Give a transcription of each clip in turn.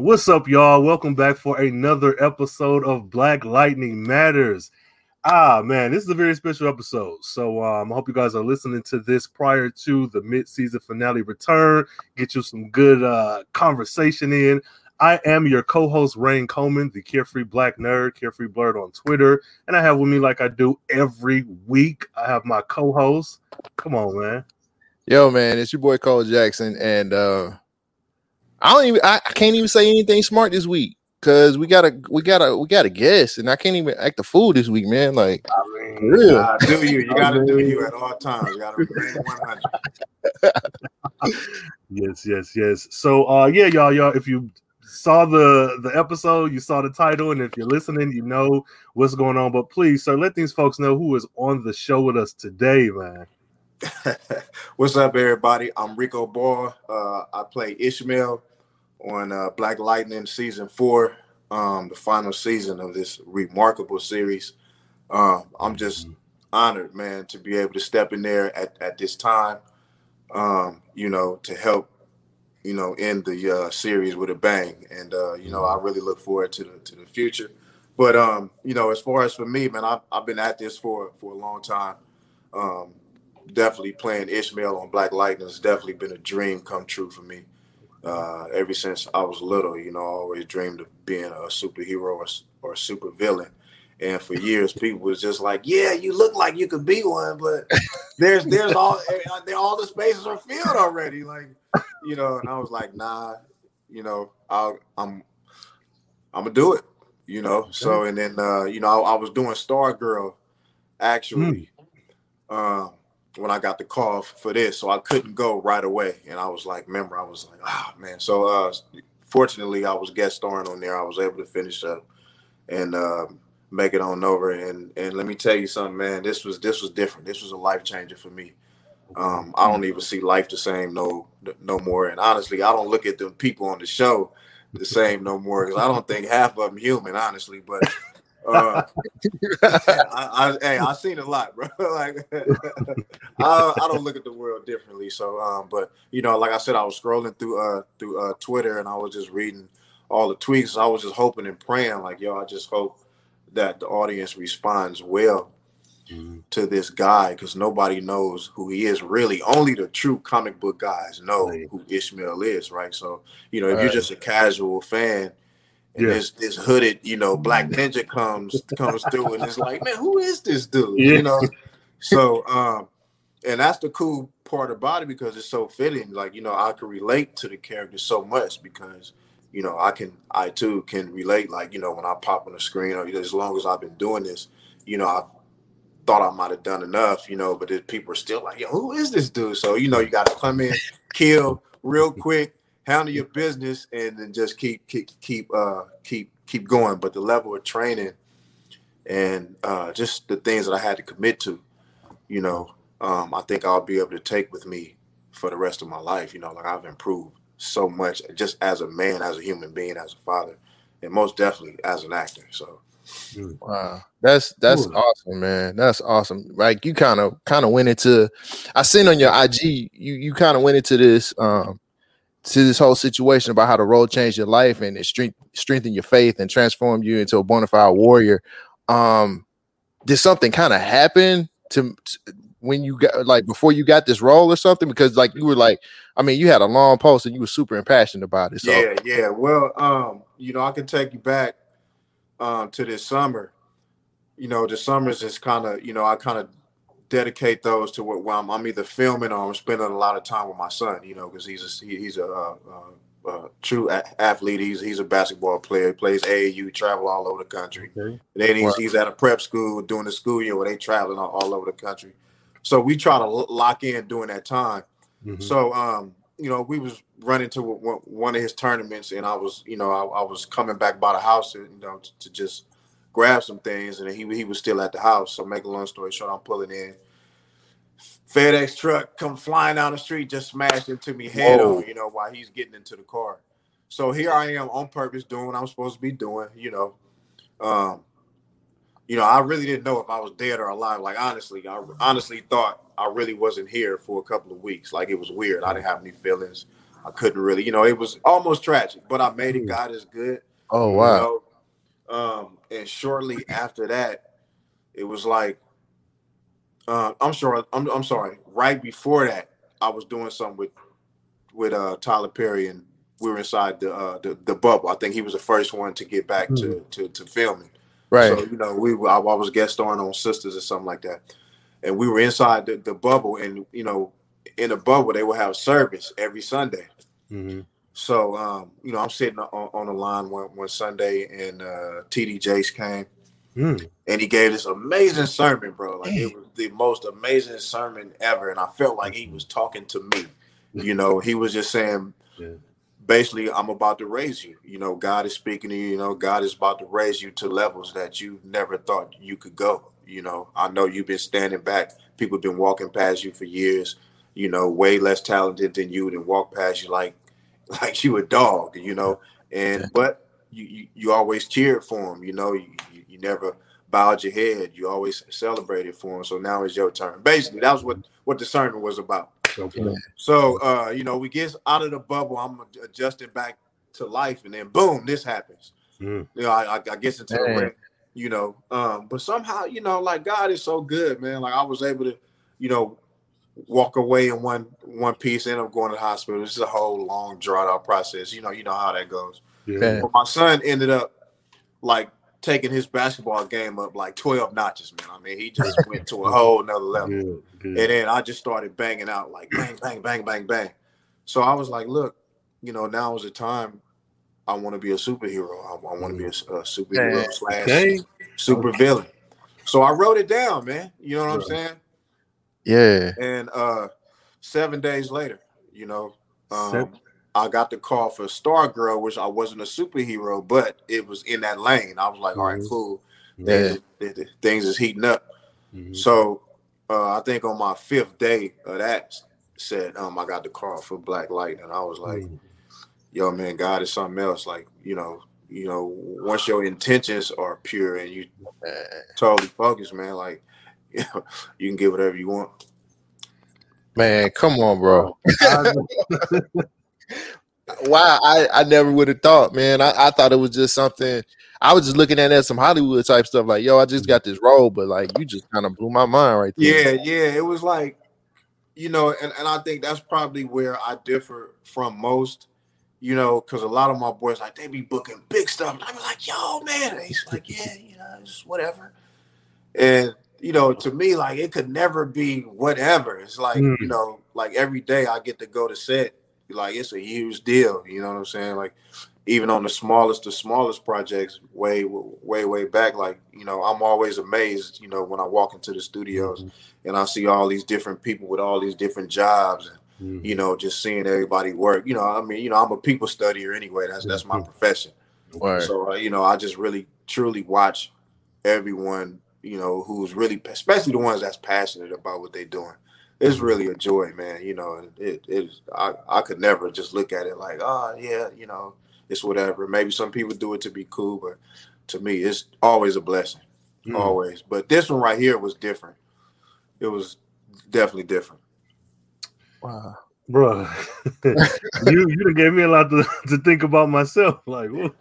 What's up, y'all? Welcome back for another episode of Black Lightning Matters. Ah, man, this is a very special episode. So um, I hope you guys are listening to this prior to the mid-season finale return. Get you some good uh, conversation in. I am your co-host Rain Coleman, the Carefree Black Nerd, Carefree Blurred on Twitter, and I have with me, like I do every week, I have my co-host. Come on, man. Yo, man, it's your boy Cole Jackson, and uh I don't even I, I can't even say anything smart this week because we gotta we gotta we gotta guess, and I can't even act the fool this week, man. Like, I mean, real. Uh, do you? You gotta do you at all times. You gotta remain one hundred. yes, yes, yes. So, uh, yeah, y'all, y'all. If you saw the the episode, you saw the title, and if you're listening, you know what's going on. But please, sir, let these folks know who is on the show with us today, man. what's up, everybody? I'm Rico Ball. Uh, I play Ishmael on uh, Black Lightning season four, um, the final season of this remarkable series. Uh, I'm just mm-hmm. honored, man, to be able to step in there at, at this time, um, you know, to help, you know, end the uh, series with a bang. And, uh, you know, I mm-hmm. really look forward to the, to the future. But, um, you know, as far as for me, man, I've, I've been at this for, for a long time. Um, definitely playing Ishmael on Black Lightning has definitely been a dream come true for me uh, ever since I was little. You know, I always dreamed of being a superhero or, or a super villain. And for years, people was just like, "Yeah, you look like you could be one, but there's there's all eh, all the spaces are filled already." Like, you know, and I was like, "Nah, you know, i am I'm I'm gonna do it." You know, so and then uh, you know, I, I was doing Stargirl actually. Mm. Um, when I got the call for this, so I couldn't go right away. And I was like, remember, I was like, ah, oh, man. So uh, fortunately, I was guest starring on there. I was able to finish up and uh, make it on over. And and let me tell you something, man. This was this was different. This was a life changer for me. Um, I don't even see life the same no no more. And honestly, I don't look at the people on the show the same no more because I don't think half of them human, honestly. But uh, I, I, hey, I've seen a lot, bro. like, I, I, don't look at the world differently. So, um, but you know, like I said, I was scrolling through uh through uh Twitter and I was just reading all the tweets. I was just hoping and praying, like, yo, I just hope that the audience responds well mm-hmm. to this guy because nobody knows who he is. Really, only the true comic book guys know right. who Ishmael is, right? So, you know, if right. you're just a casual fan and yeah. this this hooded, you know, black ninja comes comes through and it's like, man, who is this dude? Yeah. You know. So um, and that's the cool part about it because it's so fitting. Like, you know, I can relate to the character so much because, you know, I can I too can relate, like, you know, when I pop on the screen or as long as I've been doing this, you know, I thought I might have done enough, you know, but people are still like, yo, who is this dude? So, you know, you gotta come in, kill real quick, handle your business and then just keep keep keep uh keep keep going. But the level of training and uh, just the things that I had to commit to, you know, um, I think I'll be able to take with me for the rest of my life. You know, like I've improved so much just as a man, as a human being, as a father, and most definitely as an actor. So. Wow, that's that's Ooh. awesome, man. That's awesome. Like you kind of kind of went into. I seen on your IG, you you kind of went into this um to this whole situation about how the role changed your life and it strength, strengthened your faith and transformed you into a bona fide warrior. Um, did something kind of happen to, to, when you got like before you got this role or something? Because like you were like, I mean, you had a long post and you were super impassioned about it. So. Yeah, yeah. Well, um, you know, I can take you back um to this summer. You know, the summers is kind of, you know, I kind of dedicate those to what I'm, I'm, either filming or I'm spending a lot of time with my son. You know, because he's a, he's a, a, a true athlete. He's he's a basketball player. He plays AAU, travel all over the country. Okay. then he's, he's at a prep school doing the school year where they traveling all, all over the country. So we try to lock in during that time. Mm-hmm. So um, you know, we was running to one of his tournaments, and I was, you know, I, I was coming back by the house, you know, to, to just grab some things, and he he was still at the house. So make a long story short, I'm pulling in. FedEx truck come flying down the street, just smashed into me head Whoa. on, you know, while he's getting into the car. So here I am on purpose doing what I'm supposed to be doing, you know. Um, you know, I really didn't know if I was dead or alive. Like honestly, I honestly thought I really wasn't here for a couple of weeks. Like it was weird. I didn't have any feelings. I couldn't really, you know, it was almost tragic, but I made it. God is good. Oh wow. You know? Um, and shortly after that, it was like, uh, I'm sorry, I'm, I'm sorry. Right before that, I was doing something with with uh, Tyler Perry, and we were inside the, uh, the, the bubble. I think he was the first one to get back to, hmm. to to filming. Right. So you know, we I, I was guest starring on Sisters or something like that, and we were inside the, the bubble, and you know, in the bubble they would have service every Sunday. Mm-hmm. So um, you know, I'm sitting on, on the line one, one Sunday, and uh, TD Jakes came, mm. and he gave this amazing sermon, bro. Like it was the most amazing sermon ever, and I felt like he was talking to me. You know, he was just saying, yeah. basically, I'm about to raise you. You know, God is speaking to you. You know, God is about to raise you to levels that you never thought you could go. You know, I know you've been standing back. People have been walking past you for years. You know, way less talented than you, and walk past you like, like you a dog. You know, and but you you, you always cheered for him. You know, you, you, you never bowed your head. You always celebrated for him. So now it's your turn. Basically, that was what what the sermon was about. Okay. So uh, you know, we get out of the bubble. I'm adjusting back to life, and then boom, this happens. Mm. You know, I, I guess into the ring, you know. Um, but somehow, you know, like God is so good, man. Like I was able to, you know, walk away in one one piece, end up going to the hospital. This is a whole long drawn out process. You know, you know how that goes. Yeah. But my son ended up like taking his basketball game up like 12 notches, man. I mean, he just went to a whole nother level. Good, good. And then I just started banging out like bang, bang, bang, bang, bang. So I was like, look, you know, now is the time I want to be a superhero. I, I want to be a, a superhero okay. slash okay. super villain. So I wrote it down, man. You know what I'm saying? Yeah. And uh seven days later, you know, um, I got the call for Stargirl, which I wasn't a superhero, but it was in that lane. I was like, all right, mm-hmm. cool. Yeah. Things, things is heating up. Mm-hmm. So uh, I think on my fifth day of that said, um, I got the call for Black Light, and I was like, mm-hmm. yo, man, God is something else. Like, you know, you know, once your intentions are pure and you totally focused, man, like, you can get whatever you want. Man, come on, bro. Oh, wow, I, I never would have thought, man. I, I thought it was just something. I was just looking at that some Hollywood type stuff, like, yo, I just got this role, but like you just kind of blew my mind right there. Yeah, yeah. It was like, you know, and, and I think that's probably where I differ from most, you know, because a lot of my boys like they be booking big stuff. And I'm like, yo, man. And he's like, yeah, you know, it's whatever. And you know, to me, like it could never be whatever. It's like, mm. you know, like every day I get to go to set like it's a huge deal. You know what I'm saying? Like even on the smallest, the smallest projects, way, way, way back. Like you know, I'm always amazed. You know, when I walk into the studios mm-hmm. and I see all these different people with all these different jobs, and mm-hmm. you know, just seeing everybody work. You know, I mean, you know, I'm a people studier anyway. That's that's my mm-hmm. profession. Right. So uh, you know, I just really truly watch everyone. You know, who's really, especially the ones that's passionate about what they're doing it's really a joy, man. You know, it is. I I could never just look at it like, oh yeah, you know, it's whatever. Maybe some people do it to be cool, but to me, it's always a blessing, mm. always. But this one right here was different. It was definitely different. Wow, bro, you you gave me a lot to, to think about myself. Like, whoa.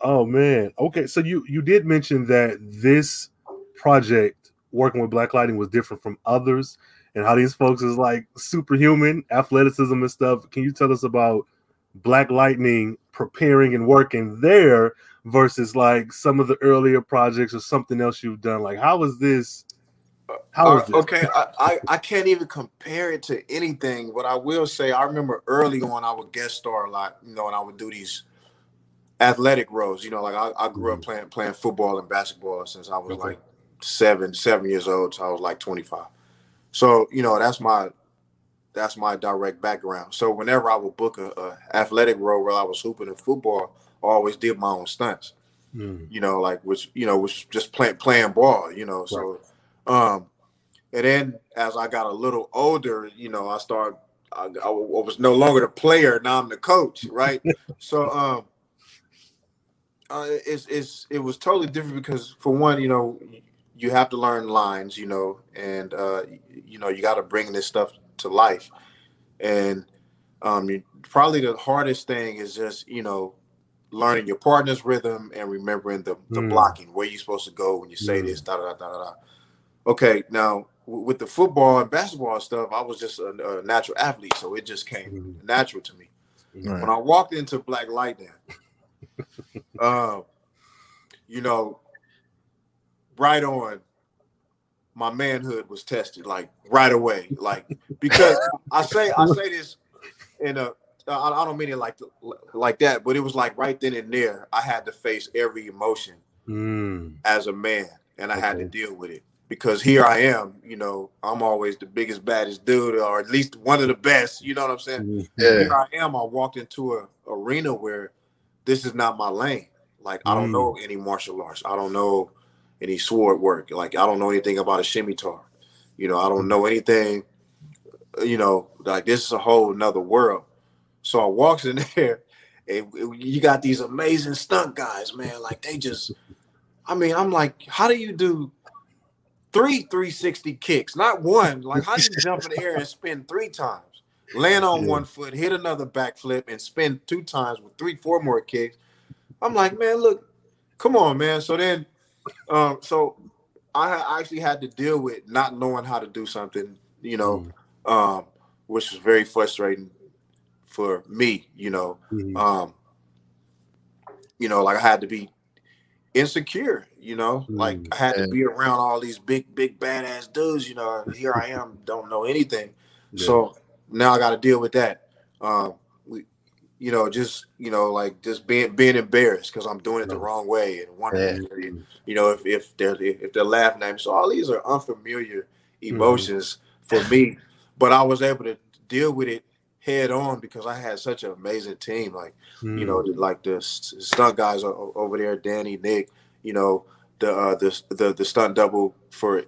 oh man, okay. So you you did mention that this project working with Black Lightning was different from others and how these folks is like superhuman athleticism and stuff. Can you tell us about Black Lightning preparing and working there versus like some of the earlier projects or something else you've done? Like, how was this? How was uh, this? Okay, I, I, I can't even compare it to anything, but I will say I remember early on I would guest star a lot, you know, and I would do these athletic roles. You know, like I, I grew up mm-hmm. playing playing football and basketball since I was okay. like seven, seven years old. So I was like 25. So you know that's my that's my direct background. So whenever I would book a, a athletic role while I was hooping in football, I always did my own stunts. Mm. You know, like which you know was just playing playing ball. You know, so um, and then as I got a little older, you know, I started. I, I was no longer the player. Now I'm the coach, right? so um, uh, it's it's it was totally different because for one, you know, you have to learn lines, you know, and uh, you know you got to bring this stuff to life. And um, you, probably the hardest thing is just you know learning your partner's rhythm and remembering the, the Mm. blocking where you're supposed to go when you say Mm. this da da da da da. Okay, now w- with the football and basketball stuff, I was just a, a natural athlete, so it just came Mhm. natural to me. Right. When I walked into Black Lightning, um, you know, right on, my manhood was tested like right away, like because I say I say this in a I, I don't mean it like like that, but it was like right then and there I had to face every emotion Mm. as a man, and I had to deal with it because here I am. You know, I'm always the biggest, baddest dude, or at least one of the best. You know what I'm saying? Mm. Yeah. here I am. I walked into a arena where this is not my lane. Like I don't Mm. know any martial arts. I don't know any sword work. Like I don't know anything about a scimitar. You know, I don't know anything. You know, like this is a whole nother world. So I walks in there, and you got these amazing stunt guys, man. Like they just, I mean, I'm like, how do you do three 360 kicks, not one? Like how do you jump in the air and spin three times? land on Yeah. one foot, hit another backflip, and spin two times with three, four more kicks. I'm like, man, look, come on, man. So then, um, so I actually had to deal with not knowing how to do something, you know, Mm. um, which was very frustrating for me, you know. Mhm. Um, you know, like I had to be insecure, you know, like Mm. I had to be around all these big, big badass dudes, you know. Here I am, don't know anything. Yeah. So now I got to deal with that. Um, you know, just you know, like just being being embarrassed because I'm doing it the wrong way and wondering, Mhm. you know, if if they're if they're laughing at me. So all these are unfamiliar emotions for me, but I was able to deal with it head on because I had such an amazing team. Like you know, Mm. like the stunt guys over there, Danny, Nick, you know, the uh, the the the stunt double for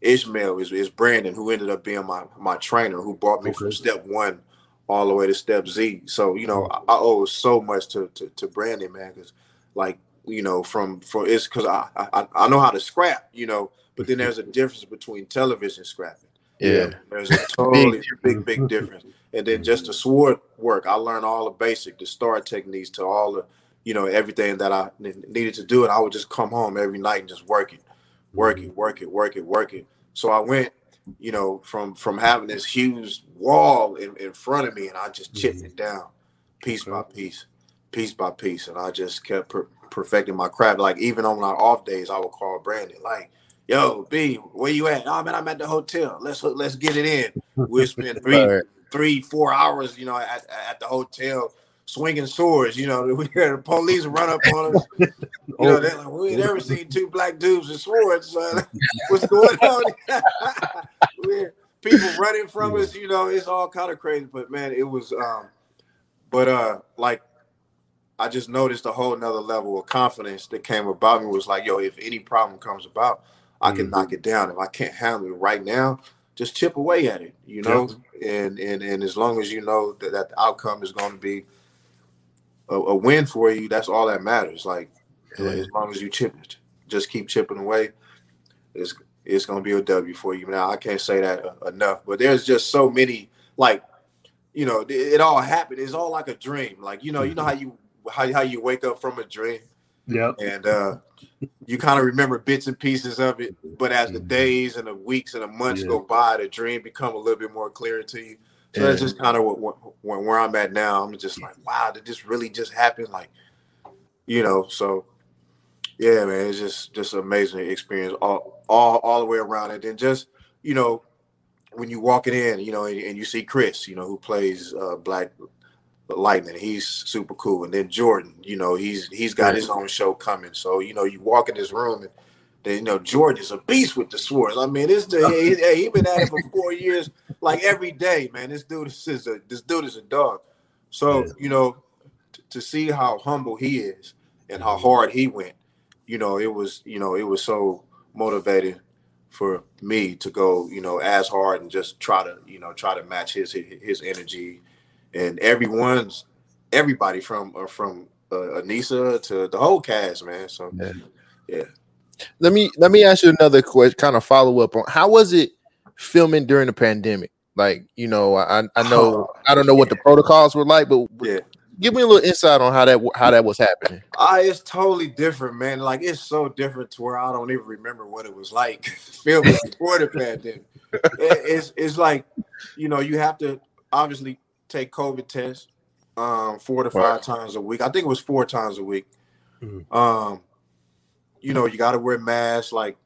Ishmael is, is Brandon, who ended up being my my trainer, who brought me from step one all the way to step Z. So you know, I, I owe so much to to, to Brandon, man, because like you know, from from it's because I, I I know how to scrap, you know, but then there's a difference between television scrapping. Yeah. There's a totally big, big difference. And then just the sword work, I learned all the basic, the start techniques to all the, you know, everything that I needed to do. And I would just come home every night and just work it, work it, work it, work it, work it. So I went, you know, from from having this huge wall in, in front of me, and I just chipped Mhm. it down, piece by piece, piece by piece, and I just kept per- perfecting my craft. Like even on my off days, I would call Brandon, like, "Yo, B, where you at? Oh man, I'm at the hotel. Let's let's get it in. We'll spend three, Right. three, four hours, you know, at, at the hotel." Swinging swords, you know, we hear the police run up on us. You know, they're like, we ain't never seen two black dudes with swords, son. What's going on? People running from us, you know, it's all kind of crazy. But man, it was um, but uh, like I just noticed a whole nother level of confidence that came about me was like, yo, if any problem comes about, I can Mhm. knock it down. If I can't handle it right now, just chip away at it, you know. And and and as long as you know that, that the outcome is going to be a, a win for you, that's all that matters. Like Yeah. as long as you chip, it, just keep chipping away. It's it's gonna be a W for you. Now I can't say that uh, enough, but there's just so many like, you know, it, all happened. It's all like a dream. Like you know, you know how you how how you wake up from a dream Yeah. and uh you kind of remember bits and pieces of it, but as the Mhm. days and the weeks and the months Yeah. go by, the dream become a little bit more clear to you. So that's just kind of what, what, where I'm at now. I'm just like, wow, did this really just happen? Like, you know, so yeah, man, it's just just an amazing experience all all all the way around. And then just you know, when you walk it in, you know, and, and you see Chris, you know, who plays uh, Black Lightning, he's super cool. And then Jordan, you know, he's he's got his own show coming. So you know, you walk in this room and. You know Jordan is a beast with the swords. I mean, this dude, he, he, been at it for four years, like every day, man. This dude is a this dude is a dog. So you know, t- to see how humble he is and how hard he went, you know, it was you know it was so motivating for me to go you know as hard and just try to you know try to match his his, his energy and everyone's everybody from uh, from uh, Anissa to the whole cast, man. So Yeah. yeah. Let me let me ask you another question, kind of follow up on how was it filming during the pandemic? Like, you know, I I know I don't know what the protocols were like, but Yeah. give me a little insight on how that how that was happening. Ah, it's totally different, man. Like it's so different to where I don't even remember what it was like filming before the pandemic. It- it's it's like, you know, you have to obviously take COVID tests um four to five Right. times a week. I think it was four times a week. Mhm. Um, you know, you got to wear masks. Like,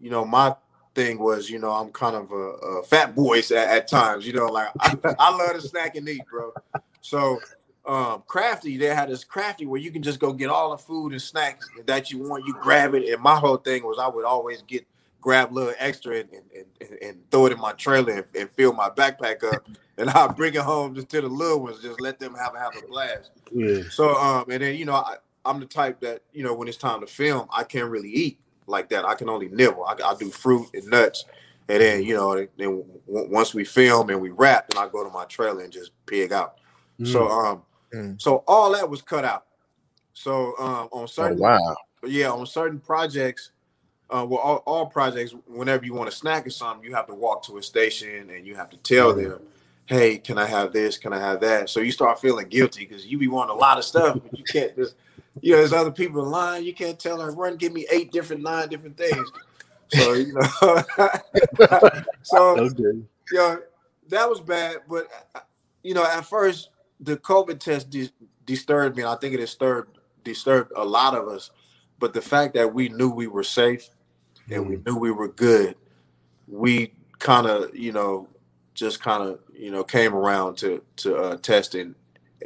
you know, my thing was, you know, I'm kind of a, a fat boy at, at times. You know, like I, I love to snack and eat, bro. So, um, crafty, they had this crafty where you can just go get all the food and snacks that you want. You grab it, and my whole thing was I would always get grab a little extra and, and, and, and throw it in my trailer and, and fill my backpack up, and I'll bring it home just to the little ones, just let them have have a blast. Yeah. So um, and then you know I, I'm the type that you know when it's time to film, I can't really eat like that. I can only nibble. I, I do fruit and nuts, and then you know then w- once we film and we wrap, then I go to my trailer and just pig out. So um, Mm. so all that was cut out. So um, on Oh, certain wow. yeah, on certain projects, uh, well, all, all projects, whenever you want a snack or something, you have to walk to a station and you have to tell them, "Hey, can I have this? Can I have that?" So you start feeling guilty because you be wanting a lot of stuff, but you can't just, you know, there's other people in line. You can't tell her, "Run, give me eight different, nine different things." So you know, so Okay. yeah, that was bad. But uh, you know, at first the COVID test dis- disturbed me. And I think it disturbed disturbed a lot of us. But the fact that we knew we were safe and we knew we were good, we kind of you know just kind of you know came around to to uh, testing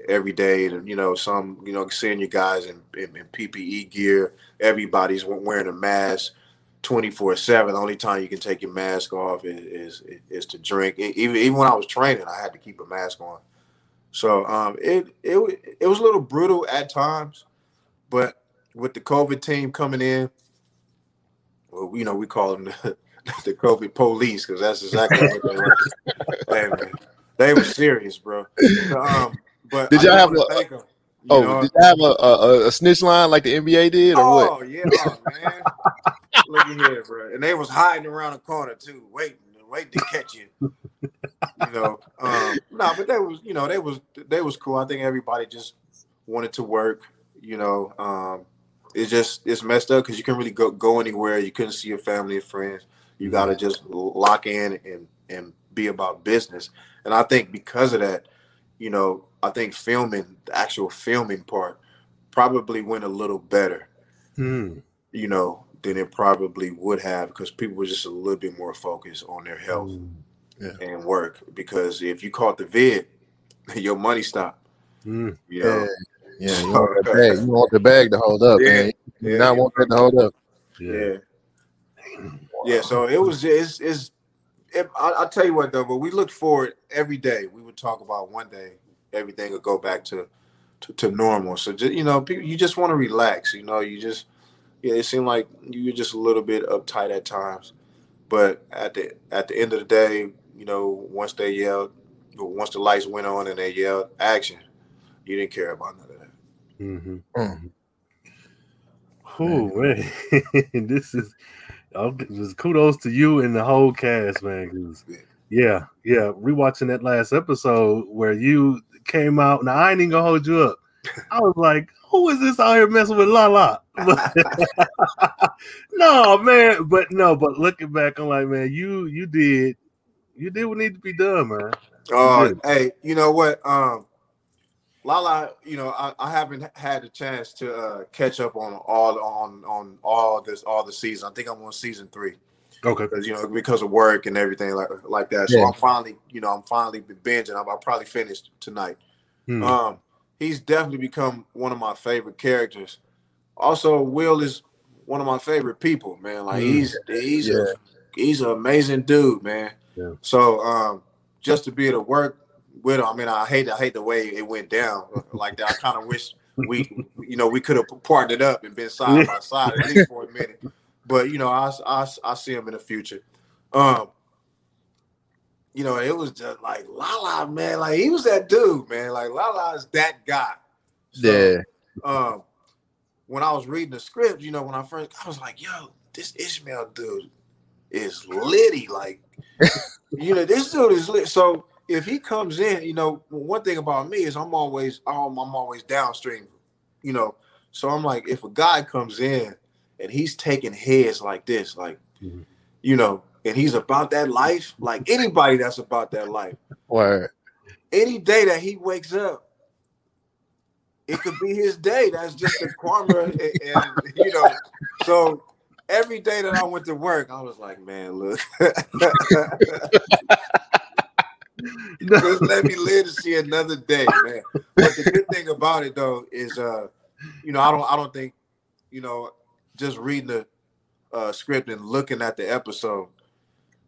every day and you know some you know seeing you guys in, in, in PPE gear. Everybody's wearing a mask. 24 7 the only time you can take your mask off is is, is to drink even even when i was training i had to keep a mask on so um it it it was a little brutal at times but with the covid team coming in well you know we call them the, the covid police because that's exactly what they were they were serious bro um but Did y'all have a- thank 'em, you Oh, know? did you have a, a, a snitch line like the NBA did, or what? Oh yeah, oh, man. Look at here, bro. And they was hiding around the corner too, waiting, waiting to catch you. You know, um, no, but that was, you know, they was, they was cool. I think everybody just wanted to work. You know, um, it's just it's messed up because you can't really go go anywhere. You couldn't see your family and friends. You got to just lock in and and be about business. And I think because of that, you know, I think filming the actual filming part probably went a little better Hmm. you know, than it probably would have because people were just a little bit more focused on their health Hmm. and work. Because if you caught the vid, your money stopped. Hmm. You know, Yeah, yeah. You want, that bag, you want the bag to hold up, Yeah, man. You yeah, not want that to hold up. Yeah. yeah, yeah. So it was it's, it's it, I, I'll tell you what though, but we looked forward every day. We would talk about one day everything would go back to to, to normal. So just you know, people, you just want to relax. You know, you just yeah. It seemed like you were just a little bit uptight at times, but at the at the end of the day, you know, once they yelled, once the lights went on and they yelled action, you didn't care about none of that. Mm-hmm. Mm. Oh man, this is I'll, just kudos to you and the whole cast, man. Yeah. yeah. Rewatching that last episode where you came out, now I ain't even gonna hold you up. I was like, who is this out here messing with Lala? no, man, but no, but looking back, I'm like, man, you you did you did what needed to be done, man. Oh, did. hey, you know what? Um, Lala, you know, I, I haven't had a chance to uh, catch up on all on on all this all the season. I think I'm on season three Okay. because you know because of work and everything like like that. So Yeah. I'm finally, you know, I'm finally binging. I'll, I'll probably finish tonight. Hmm. Um, he's definitely become one of my favorite characters. Also, Will is one of my favorite people, man. Like Mm. he's he's Yeah. a he's an amazing dude, man. Yeah. So um, just to be able to work with him, I mean, I hate I hate the way it went down like that. I kind of wish we, you know, we could have partnered up and been side by side at least for a minute. But you know, I, I, I see him in the future. Um, you know, it was just like Lala, man. Like he was that dude, man. Like Lala is that guy. So, Yeah. um, when I was reading the script, you know, when I first, I was like, yo, this Ishmael dude is litty. Like, you know, this dude is lit. So if he comes in, you know, one thing about me is I'm always I'm, I'm always downstream, you know. So I'm like, if a guy comes in and he's taking heads like this, like, mm-hmm. you know, and he's about that life, like anybody that's about that life. Word. Any day that he wakes up, it could be his day. That's just the karma, and, and you know. So every day that I went to work, I was like, man, look. Just let me live to see another day, man. But the good thing about it though is uh, you know, I don't I don't think, you know, just reading the uh, script and looking at the episode,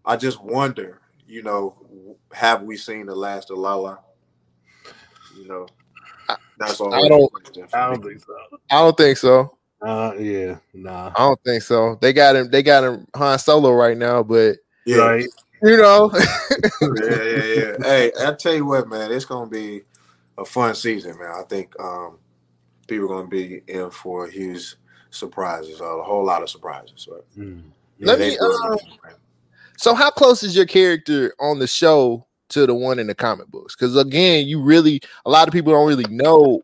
I just wonder, you know, have we seen the last of Lala? You know, that's all. I don't. I don't think so. I don't think so. Uh, yeah, nah. I don't think so. They got him. They got him Han Solo right now, but yeah, right. You know. yeah, yeah, yeah. Hey, I tell you what, man, it's gonna be a fun season, man. I think um, people are gonna be in for huge surprises, a whole lot of surprises. But, mm. yeah, Let me. Uh, so, how close is your character on the show to the one in the comic books? Because again, you really a lot of people don't really know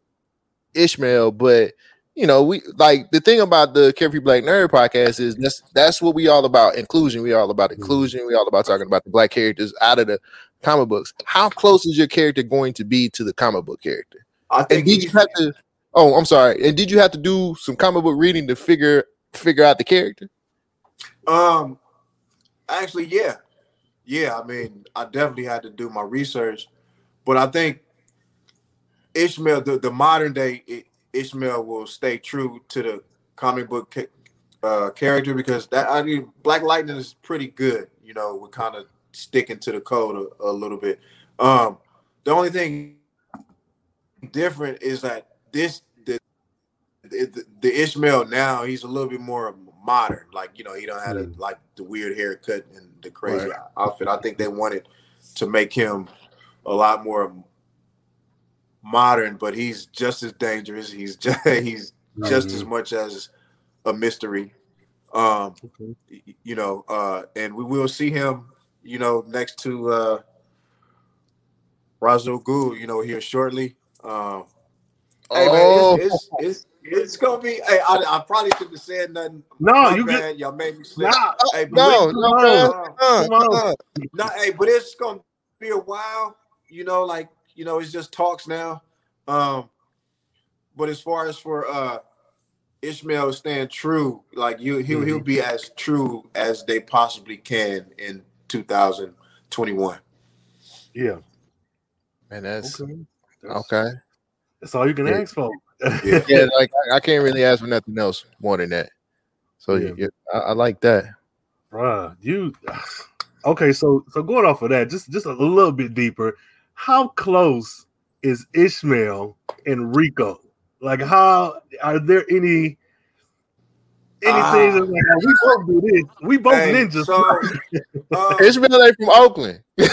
Ishmael, but you know, we like the thing about the Carefree Black Nerd podcast is that's that's what we all about inclusion. We all about mm-hmm. inclusion. We all about talking about the black characters out of the comic books. How close is your character going to be to the comic book character? I think and did you have to Oh, I'm sorry. And did you have to do some comic book reading to figure figure out the character? Um actually yeah. Yeah, I mean, I definitely had to do my research, but I think Ishmael, the, the modern day Ishmael will stay true to the comic book uh, character because that I mean Black Lightning is pretty good. You know, we're kind of sticking to the code a, a little bit. Um, the only thing different is that this the, the, the Ishmael now he's a little bit more modern. Like you know, he don't have mm. a, like the weird haircut and the crazy right. outfit. I think they wanted to make him a lot more modern, but he's just as dangerous. He's just he's mm-hmm. just as much as a mystery. Um, okay. you know, uh, and we will see him, you know, next to uh Ra's al you know, here shortly. Um, hey man, it's, it's, it's, it's gonna be. Hey, I, I probably shouldn't have said nothing. No, you bad. Get, y'all made me slip. Nah, hey, no, no, no, no, no, no, hey, but it's gonna be a while. You know, like you know, it's just talks now. Um, but as far as for uh Ishmael staying true, like you, he'll mm-hmm. he'll be as true as they possibly can in 2021. Yeah, and that's okay. That's, okay. That's all you can yeah. ask for. yeah, yeah, like I, I, can't really ask for nothing else more than that. So yeah, yeah I, I like that. Bruh, you okay? So so going off of that, just just a little bit deeper. How close is Ishmael and Rico? Like, how are there any anything uh, like, we both do this? We both hey, ninjas. So, uh, Ishmael ain't from Oakland. he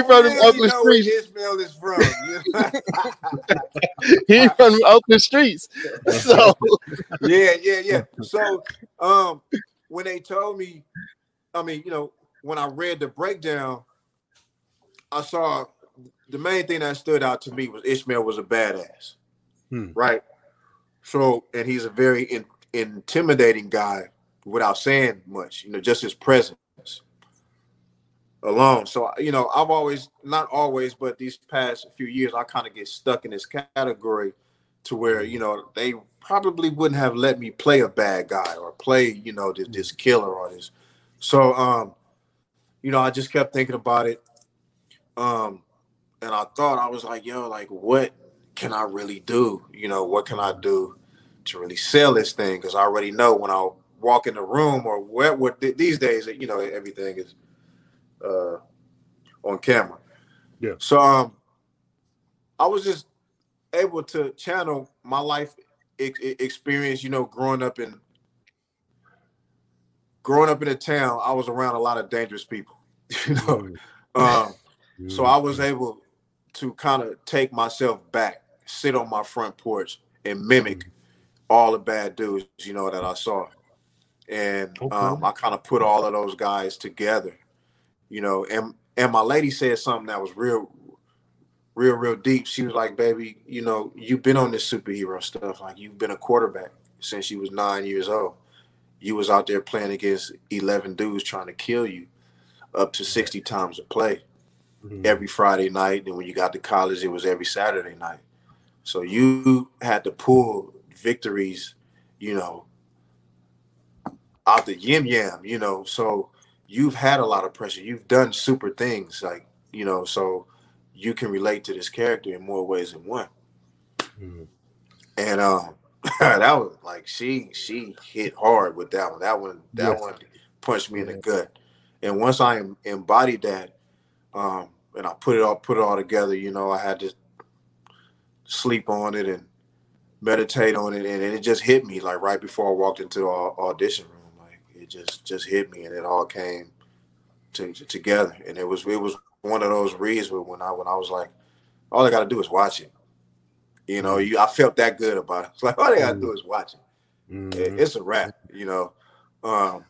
from the Oakland streets. Ishmael is from. he from the Oakland streets. So yeah, yeah, yeah. So um, when they told me, I mean, you know, when I read the breakdown, I saw the main thing that stood out to me was Ishmael was a badass, hmm. right? So, and he's a very in, intimidating guy without saying much, you know, just his presence alone. So, you know, I've always, not always, but these past few years, I kind of get stuck in this category to where, you know, they probably wouldn't have let me play a bad guy or play, you know, this, this killer or this. So, um, you know, I just kept thinking about it. Um, and I thought I was like, yo, like what can I really do? You know, what can I do to really sell this thing? Because I already know when I walk in the room or where what these days, you know, everything is uh on camera. Yeah. So um I was just able to channel my life experience, you know, growing up in growing up in a town, I was around a lot of dangerous people, you know. Mm. Um. So I was mm. able to kind of take myself back, sit on my front porch, and mimic all the bad dudes, you know, that I saw. And Okay. um, I kind of put all of those guys together, you know, and and my lady said something that was real, real, real deep. She was like, baby, you know, you've been on this superhero stuff. Like you've been a quarterback since you was nine years old. You was out there playing against 11 dudes trying to kill you up to 60 times a play Mhm. every Friday night. And when you got to college, it was every Saturday night. So you had to pull victories, you know, out the yim yam, you know. So you've had a lot of pressure. You've done super things, like, you know, so you can relate to this character in more ways than one. Mhm. And um that was like she she hit hard with that one. That one that Yes. one punched me in the gut. And once I embodied that, um, and I put it all put it all together, you know, I had to sleep on it and meditate on it, and it just hit me like right before I walked into the audition room. Like it just just hit me, and it all came to, to- together. And it was it was one of those reads where when I when I was like, all I got to do is watch it. You know, you I felt that good about it. It's like all they got to do is watch it Mhm. it's a wrap, you know. Um,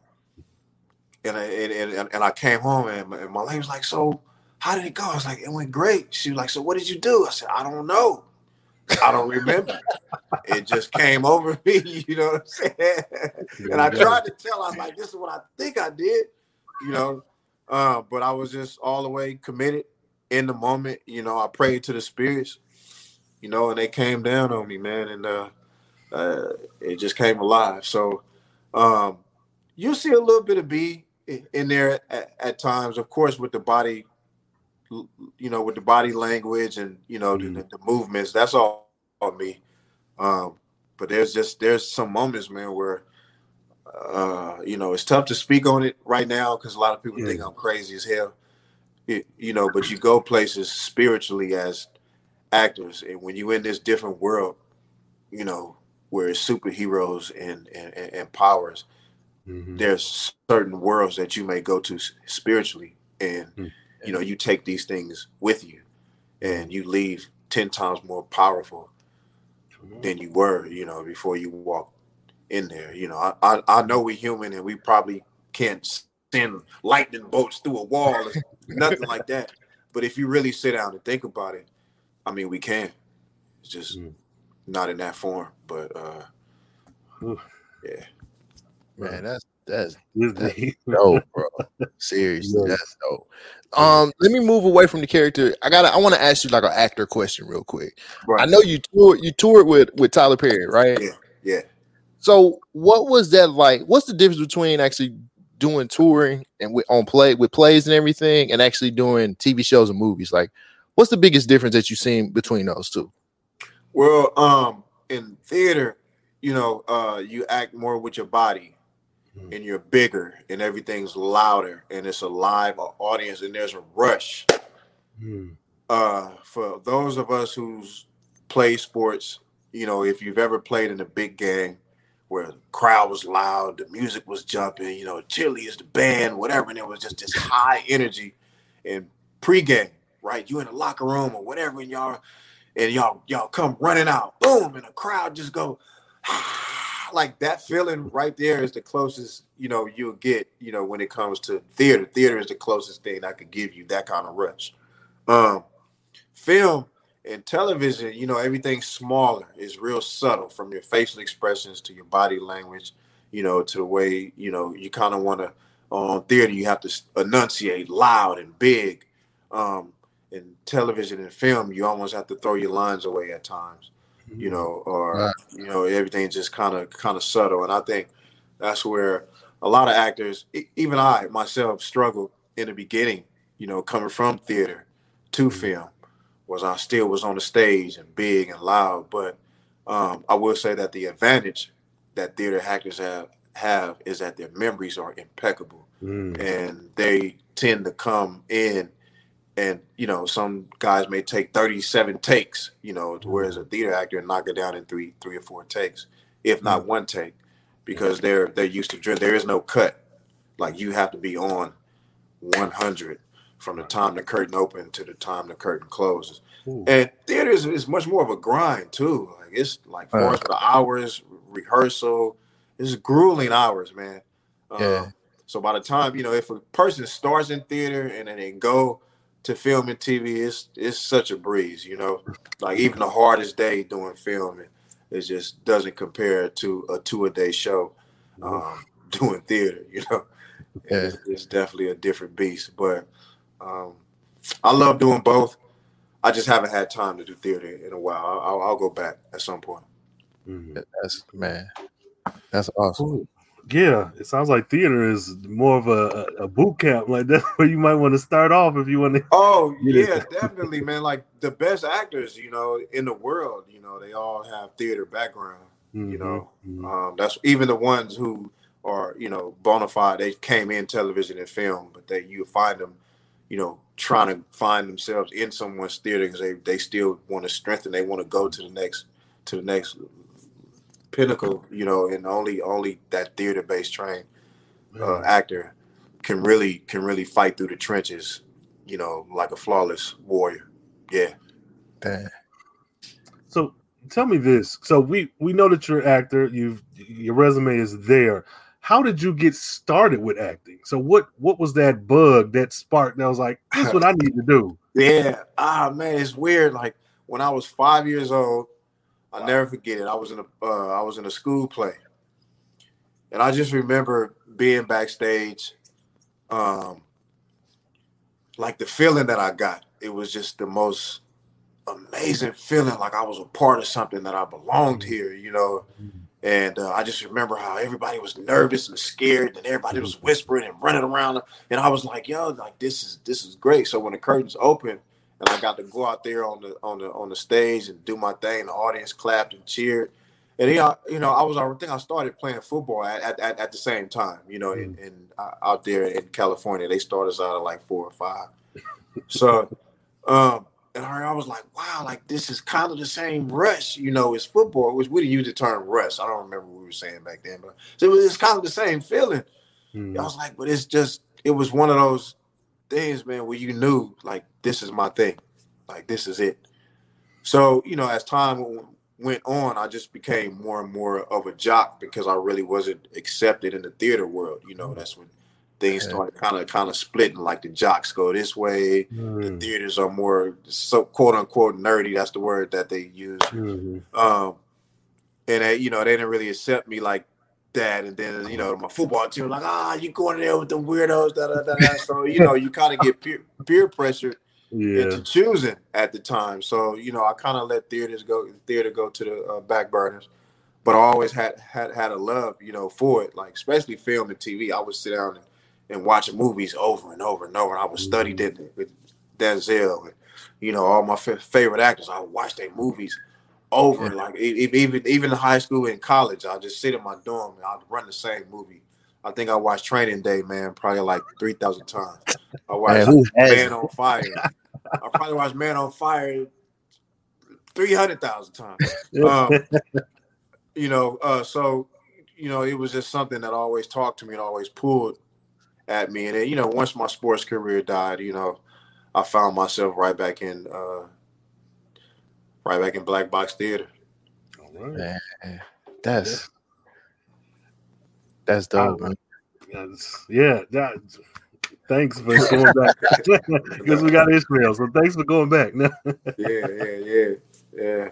and I, and, and and I came home and my, and my lady was like, "So, how did it go?" I was like, "It went great." She was like, "So, what did you do?" I said, "I don't know. I don't remember. it just came over me, you know what I'm saying?" and I tried to tell. I was like, "This is what I think I did," you know. Uh, but I was just all the way committed in the moment. You know, I prayed to the spirits, you know, and they came down on me, man, and uh, uh, it just came alive. So um, you see a little bit of B in there at, at times, of course, with the body, you know, with the body language and you know the, Mhm. the movements. That's all on me. Um, but there's just there's some moments, man, where uh, you know it's tough to speak on it right now because a lot of people Yeah. think I'm crazy as hell. It- you know, but you go places spiritually as actors, and when you're in this different world, you know, where it's superheroes and and, and, and powers, Mhm. there's certain worlds that you may go to spiritually, and Mm. you know, you take these things with you, and you leave ten times more powerful than you were, you know, before you walk in there. You know, I I, I know we're human, and we probably can't send lightning bolts through a wall, or nothing like that. But if you really sit down and think about it, I mean, we can. It's just Mm. not in that form, but uh, Oof. yeah. Man, that's that's This That's dope, bro. Seriously, Yeah. that's dope. Um, let me move away from the character. I got. to I want to ask you like an actor question real quick. Right. I know you toured. You toured with with Tyler Perry, right? Yeah. Yeah. So, what was that like? What's the difference between actually doing touring and with on play with plays and everything, and actually doing TV shows and movies? Like, what's the biggest difference that you've seen between those two? Well, um, in theater, you know, uh, you act more with your body, Mhm. and you're bigger, and everything's louder, and it's a live audience, and there's a rush. Mhm. uh, for those of us who's play sports, you know, if you've ever played in a big game where the crowd was loud, the music was jumping, you know, Chili is the band, whatever, and it was just this high energy and pregame, right? You in the locker room or whatever, and y'all and y'all y'all come running out, boom, and the crowd just go like that feeling right there is the closest you know you'll get you know when it comes to theater. Theater is the closest thing i could give you that kind of rush. Um film and television you know everything's smaller. It's real subtle from your facial expressions to your body language you know to the way you know you kind of want to on theater you have to enunciate loud and big. Um in television and film you almost have to throw your lines away at times you know, or Right. you know, everything's just kind of kind of subtle. And I think that's where a lot of actors, e- even I myself, struggled in the beginning. You know, coming from theater to Mhm. film, was I still was on the stage and big and loud. But um, I will say that the advantage that theater actors have have is that their memories are impeccable Mhm. and they tend to come in and you know some guys may take 37 takes you know whereas a mm-hmm. theater actor knock it down in three three or four takes if not mm-hmm. one take because they're they're used to there is no cut like you have to be on 100 from the time the curtain open to the time the curtain closes Ooh. and theater is, is much more of a grind too like it's like far as the hours rehearsal. It's grueling hours, man. Yeah. Um, so by the time you know, if a person starts in theater and then they go to film and TV, is it's such a breeze. You know, like even the hardest day doing filming, it just doesn't compare to a two a day show um, doing theater. You know, Yeah. it's, it's definitely a different beast. But um, I love doing both. I just haven't had time to do theater in a while. I'll, I'll, I'll go back at some point. Mhm. That's man. That's awesome. Cool. Yeah, it sounds like theater is more of a, a, boot camp. Like that's where you might want to start off if you want to. Oh Yeah. definitely, man. Like the best actors, you know, in the world, you know, they all have theater background. You know, Mhm. um, that's even the ones who are, you know, bona fide. They came in television and film, but they you find them, you know, trying to find themselves in someone's theater because they they still want to strengthen. They want to go to the next to the next pinnacle, you know, and only only that theater based trained uh, actor can really can really fight through the trenches, you know, like a flawless warrior. Yeah. Damn. So tell me this. So we we know that you're an actor. You've your resume is there. How did you get started with acting? So what what was that bug, that spark that was like, this is what I need to do? Yeah. Ah man, it's weird. Like when I was five years old, I'll never forget it. I was in a uh, I was in a school play. And I just remember being backstage. Um like the feeling that I got. It was just the most amazing feeling like I was a part of something that I belonged here, you know. And uh, I just remember how everybody was nervous and scared, and everybody was whispering and running around. And I was like, "Yo, like this is this is great." So when the curtains opened, and I got to go out there on the on the on the stage and do my thing, the audience clapped and cheered. And yeah, you know, I was I think I started playing football at at, at, the same time. You know, in, in uh, out there in California, they started us out at like four or five. So, um, and I, I was like, wow, like this is kind of the same rush, you know, as football, which we didn't use the term rush. I don't remember what we were saying back then, but so it was it's kind of the same feeling. Mhm. I was like, but it's just, it was one of those things, man, where you knew, like, this is my thing, like, this is it. So, you know, as time went on, I just became more and more of a jock because I really wasn't accepted in the theater world. You know, that's when things started kind of kind of splitting. Like the jocks go this way, the Mhm. theaters are more so quote unquote nerdy. That's the word that they use. Mhm. Um, and they, you know, they didn't really accept me like that. And then, you know, my football team like, ah, you going there with the weirdos, da da da. da. So, you know, you kind of get peer, peer pressure Yeah. into choosing at the time. So, you know, I kind of let theaters go, theater go to the uh, back burners. But I always had had had a love, you know, for it. Like especially film and TV, I would sit down and, and watch movies over and over and over. And I would study Mhm. that with Denzel and you know all my fa- favorite actors. I would watch their movies over. Yeah. Like even even in high school and college, I'll just sit in my dorm and I'll run the same movie. I think I watched Training Day, man, probably like three thousand times. I watched who Man on Fire. I probably watched Man on Fire three hundred thousand times. Um, you know, uh, so you know, it was just something that always talked to me and always pulled at me. And then, you know, once my sports career died, you know, I found myself right back in uh, right back in black box theater. All right. Man, that's that's dope, man. Yes. Yeah. That, thanks for going back because we got Ishmael. So thanks for going back. Yeah, yeah, yeah, yeah.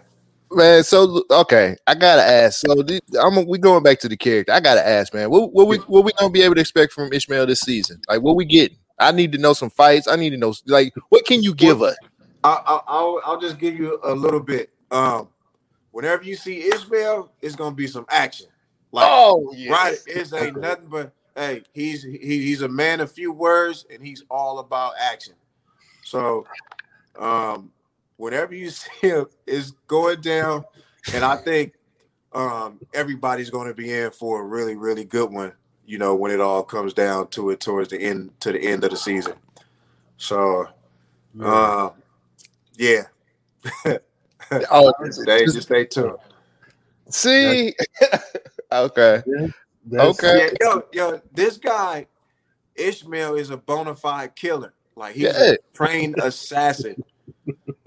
Man, so okay, I gotta ask. So the- I'm we going back to the character. I gotta ask, man. What what we what we gonna be able to expect from Ishmael this season? Like what we getting? I need to know some fights. I need to know like what can you give us? I, I, I'll I'll just give you a little bit. Um, whenever you see Ishmael, it's gonna be some action. Like Oh, yes. right, it ain't nothing but hey, he's he, he's a man of few words and he's all about action. So, um, whenever you see him, it's going down, and I think um everybody's going to be in for a really really good one. You know, when it all comes down to it towards the end to the end of the season. So, uh, yeah. Oh, stay, just stay tuned. see, okay, That's- okay. Yeah, yo, yo, this guy Ishmael is a bona fide killer. Like he's Yeah. a trained assassin,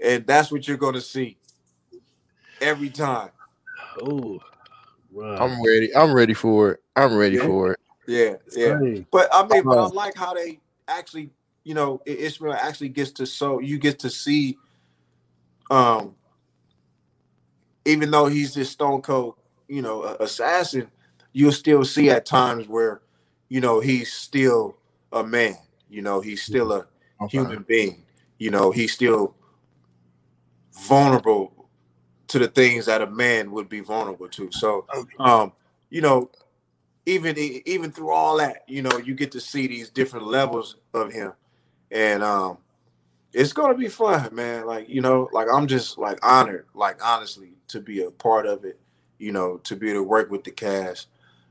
and that's what you're going to see every time. Oh, Right. I'm ready. I'm ready for it. I'm ready yeah. for it. Yeah, yeah. Hey. But I mean, but I like how they actually, you know, Ishmael actually gets to so you get to see, um, even though he's this stone cold, you know, assassin, you'll still see at times where, you know, he's still a man. You know, he's still a okay. human being. You know, he's still vulnerable to the things that a man would be vulnerable to. So, um, you know, even even through all that, you know, you get to see these different levels of him, and um, it's gonna be fun, man. Like you know, like I'm just like honored, like honestly, to be a part of it. You know, to be able to work with the cast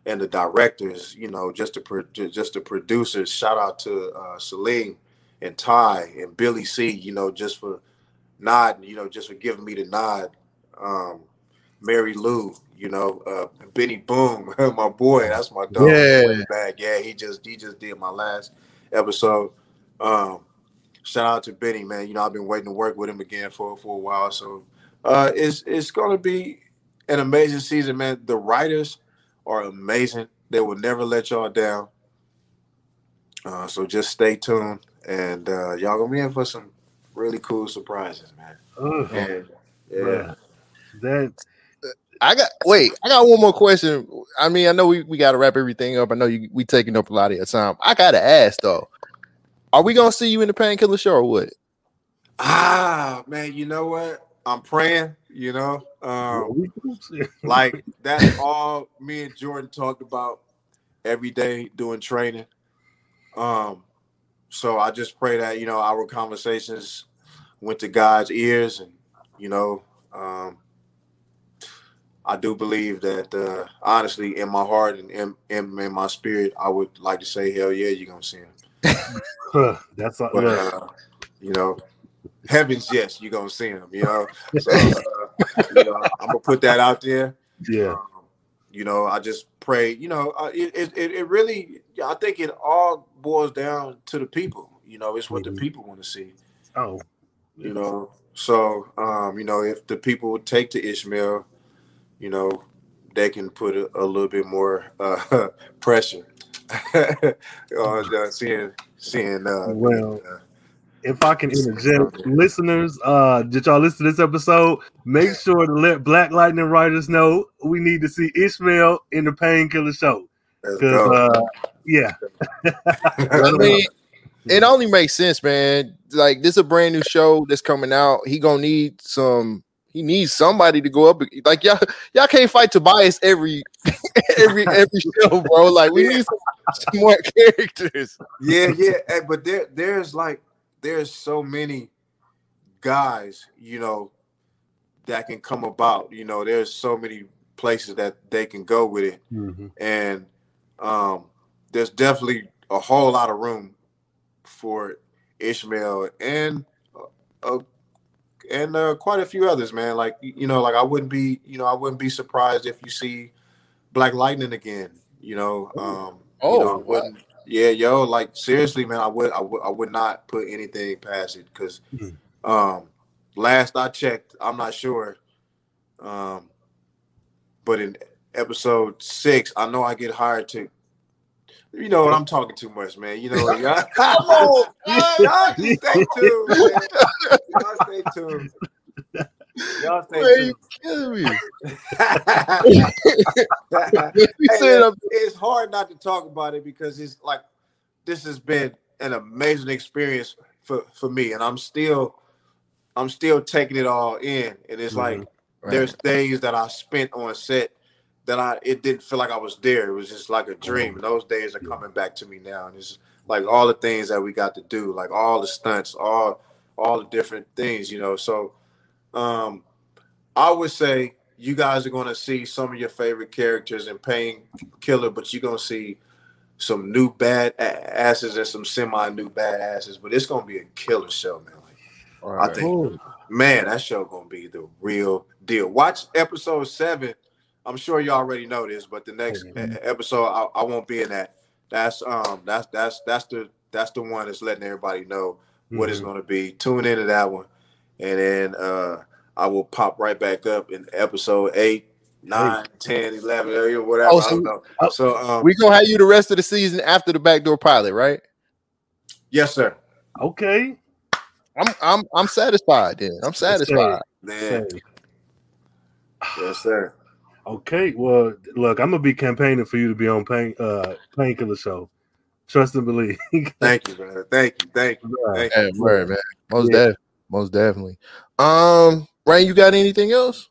and the directors. You know, just the pro- just the producers. Shout out to uh, Salim and Ty and Billy C. You know, just for nodding. You know, just for giving me the nod um, Mary Lou, you know, uh, Benny Boom, my boy, that's my dog. Yeah, back. Yeah, he just he just did my last episode. Um, shout out to Benny, man. You know, I've been waiting to work with him again for for a while. So uh, it's it's gonna be an amazing season, man. The writers are amazing. They will never let y'all down. Uh, so just stay tuned, and uh, y'all gonna be in for some really cool surprises, man. Uh-huh. And, yeah. That I got wait, I got one more question. I mean, I know we, we gotta wrap everything up. I know you we taking up a lot of your time. I gotta ask though. Are we gonna see you in the painkiller show or what? Ah man, you know what? I'm praying, you know. Um like that's all me and Jordan talked about every day doing training. Um so I just pray that, you know, our conversations went to God's ears and, you know, um, I do believe that, uh, honestly, in my heart and in, in, in, my spirit, I would like to say, hell yeah, you're gonna see him. That's all. But, uh, you know, heavens, yes, you're gonna see him. You know, so uh, you know, I'm gonna put that out there. Yeah. Um, you know, I just pray. You know, uh, it, it it really, I think it all boils down to the people. You know, it's what mm-hmm. the people want to see. Oh. You know, so um, you know, if the people take to Ishmael you know, they can put a, a little bit more uh, pressure on uh, seeing seeing. Uh, well, uh, if I can interject, listeners, uh, did y'all listen to this episode? Make sure to let Black Lightning writers know we need to see Ishmael in the Painkiller Show. Because, uh, yeah, I mean, it only makes sense, man. Like this is a brand new show that's coming out. He gonna need some he needs somebody to go up. Like y'all, y'all can't fight Tobias every every every show, bro. Like we yeah. need some, some, more characters. Yeah, yeah. Hey, but there, there's like there's so many guys, you know, that can come about. You know, there's so many places that they can go with it, mm-hmm. and um, there's definitely a whole lot of room for Ishmael and a, a and uh, quite a few others, man. Like you know, like I wouldn't be, you know, I wouldn't be surprised if you see Black Lightning again. You know, um, oh, you know, oh, yeah, yo, like seriously, man, I would, I would, I would not put anything past it because, mm-hmm. um, last I checked, I'm not sure, um, but in episode six, I know I get hired to you know what? I'm talking too much, man. You know? Y'all, come on, y'all stay tuned, man. Y'all stay tuned. Y'all stay man, tuned. You killing me. hey, it's hard not to talk about it because it's like this has been an amazing experience for for me, and I'm still I'm still taking it all in, and it's mm-hmm. like right. there's days that I spent on set that I it didn't feel like I was there. It was just like a dream. And those days are coming back to me now. And it's like all the things that we got to do, like all the stunts, all all the different things, you know. So um I would say you guys are gonna see some of your favorite characters in Painkiller, but you're gonna see some new bad asses and some semi new bad asses. But it's gonna be a killer show, man. Like, right. I think, man, that show gonna be the real deal. Watch episode seven I'm sure you already know this, but the next mm-hmm. episode I, I, won't be in that. That's um that's that's that's the that's the one that's letting everybody know what mm-hmm. it's going to be. Tune into that one, and then uh I will pop right back up in episode eight 9, 10, 11, whatever. Oh, I so- don't know. oh, So um, We gonna have you the rest of the season after the backdoor pilot, right? yes, sir. Okay. I'm I'm I'm satisfied. Then I'm satisfied. Man, yes, sir. Okay. Well, look, I'm gonna be campaigning for you to be on pain uh painkiller show. Trust and believe. Thank you, man. Thank you. Thank you. Thank you. Yeah, word, man. Most Yeah. def- most definitely. Um, Ryan, you got anything else?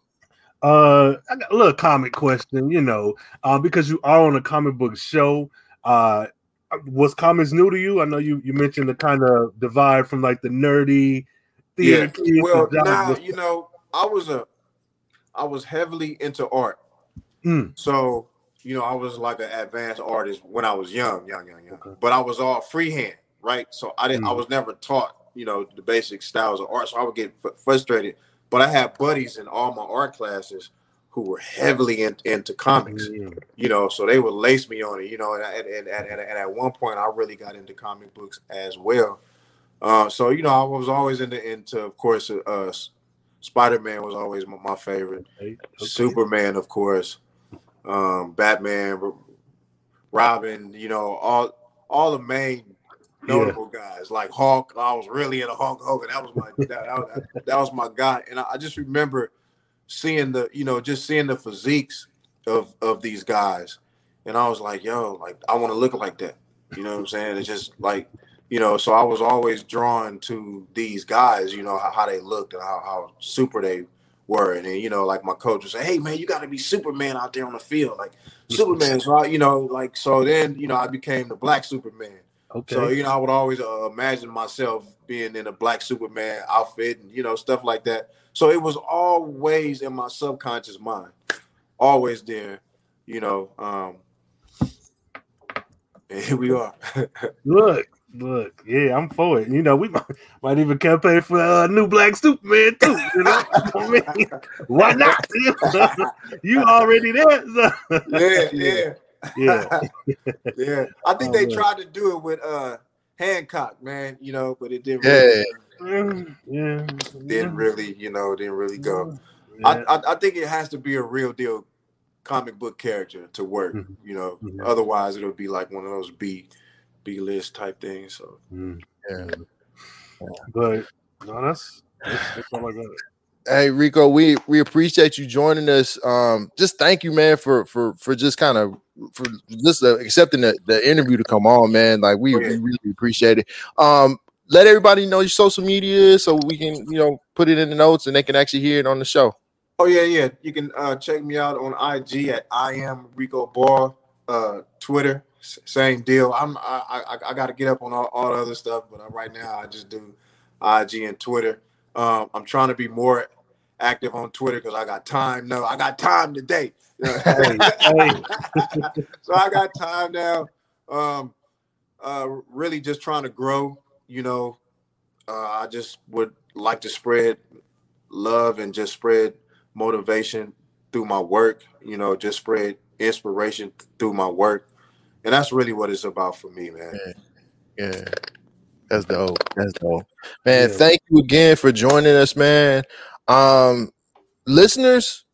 Uh, I got a little comic question, you know, uh, because you are on a comic book show. Uh, was comics new to you? I know you you mentioned the kind of divide from like the nerdy theater Yeah. Well, Johnny now you know, I was a, I was heavily into art. Mm. So you know, I was like an advanced artist when I was young, young, young, young. Okay. But I was all freehand, right? So I didn't. I Mhm. was never taught, you know, the basic styles of art. So I would get f- frustrated. But I had buddies in all my art classes who were heavily in, into comics. Mm. you know, so they would lace me on it, you know, and, and, and, and, and at one point I really got into comic books as well. Uh, so, you know, I was always into, into of course, uh, Spider-Man was always my, my favorite. Okay. Superman, of course, um, Batman, Robin, you know, all all the main notable guys like Hulk. I was really into Hulk Hogan. That was my that, that, that was my guy, and I, I just remember seeing the you know just seeing the physiques of of these guys, and I was like, yo, like I want to look like that. You know what I'm saying? It's just like you know, so I was always drawn to these guys. You know how, how they looked and how, how super they were, and then, you know, like my coach would say, "Hey man, you got to be Superman out there on the field, like Superman's right." You know, like so. Then you know, I became the Black Superman. Okay. So you know, I would always uh, imagine myself being in a black Superman outfit and you know stuff like that. So it was always in my subconscious mind, always there. You know, um, and here we are. Look, look, yeah, I'm for it. You know, we might, might even campaign for a uh, new Black Superman too. You know, I mean, why not? you already there. so- yeah, yeah, yeah. yeah. I think Oh, they man. tried to do it with uh Hancock, man. You know, but it didn't. Yeah. Really, yeah, didn't really, you know, didn't really go. Yeah. I, I, I think it has to be a real deal comic book character to work. Mhm. You know, Mhm. otherwise it'll be like one of those B B list type things. So Mm, Yeah. but no, that's that's, that's all I got. Hey Rico, we we appreciate you joining us. Um, just thank you, man, for for for just kind of for just uh, accepting the, the interview to come on, man. Like we, yeah. we really appreciate it. Um, let everybody know your social media so we can you know put it in the notes and they can actually hear it on the show. Oh yeah, yeah. You can uh, check me out on IG at I am Rico Ball. Uh, Twitter, s- same deal. I'm I I, I got to get up on all, all the other stuff, but uh, right now I just do IG and Twitter. Um, I'm trying to be more active on Twitter because I got time. No, I got time today. Hey, hey. so I got time now. Um, uh, really just trying to grow. You know, uh, I just would like to spread love and just spread motivation through my work. You know, just spread inspiration through my work, and that's really what it's about for me, man. Yeah. That's dope. That's dope. Man, Yeah. thank you again for joining us, man. Um listeners,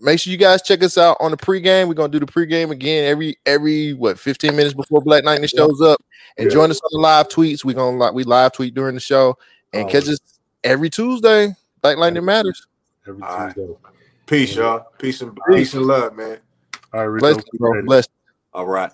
make sure you guys check us out on the pregame. We're gonna do the pregame again every every what 15 minutes before Black Lightning shows up. And Yeah. join us on the live tweets. We're gonna like we live tweet during the show and Oh. catch us every Tuesday. Black Lightning Matters. Every All right. Tuesday. Peace, y'all. Peace and peace and love, man. All right, Rico. Bless you, bro. appreciate it. Bless. All right.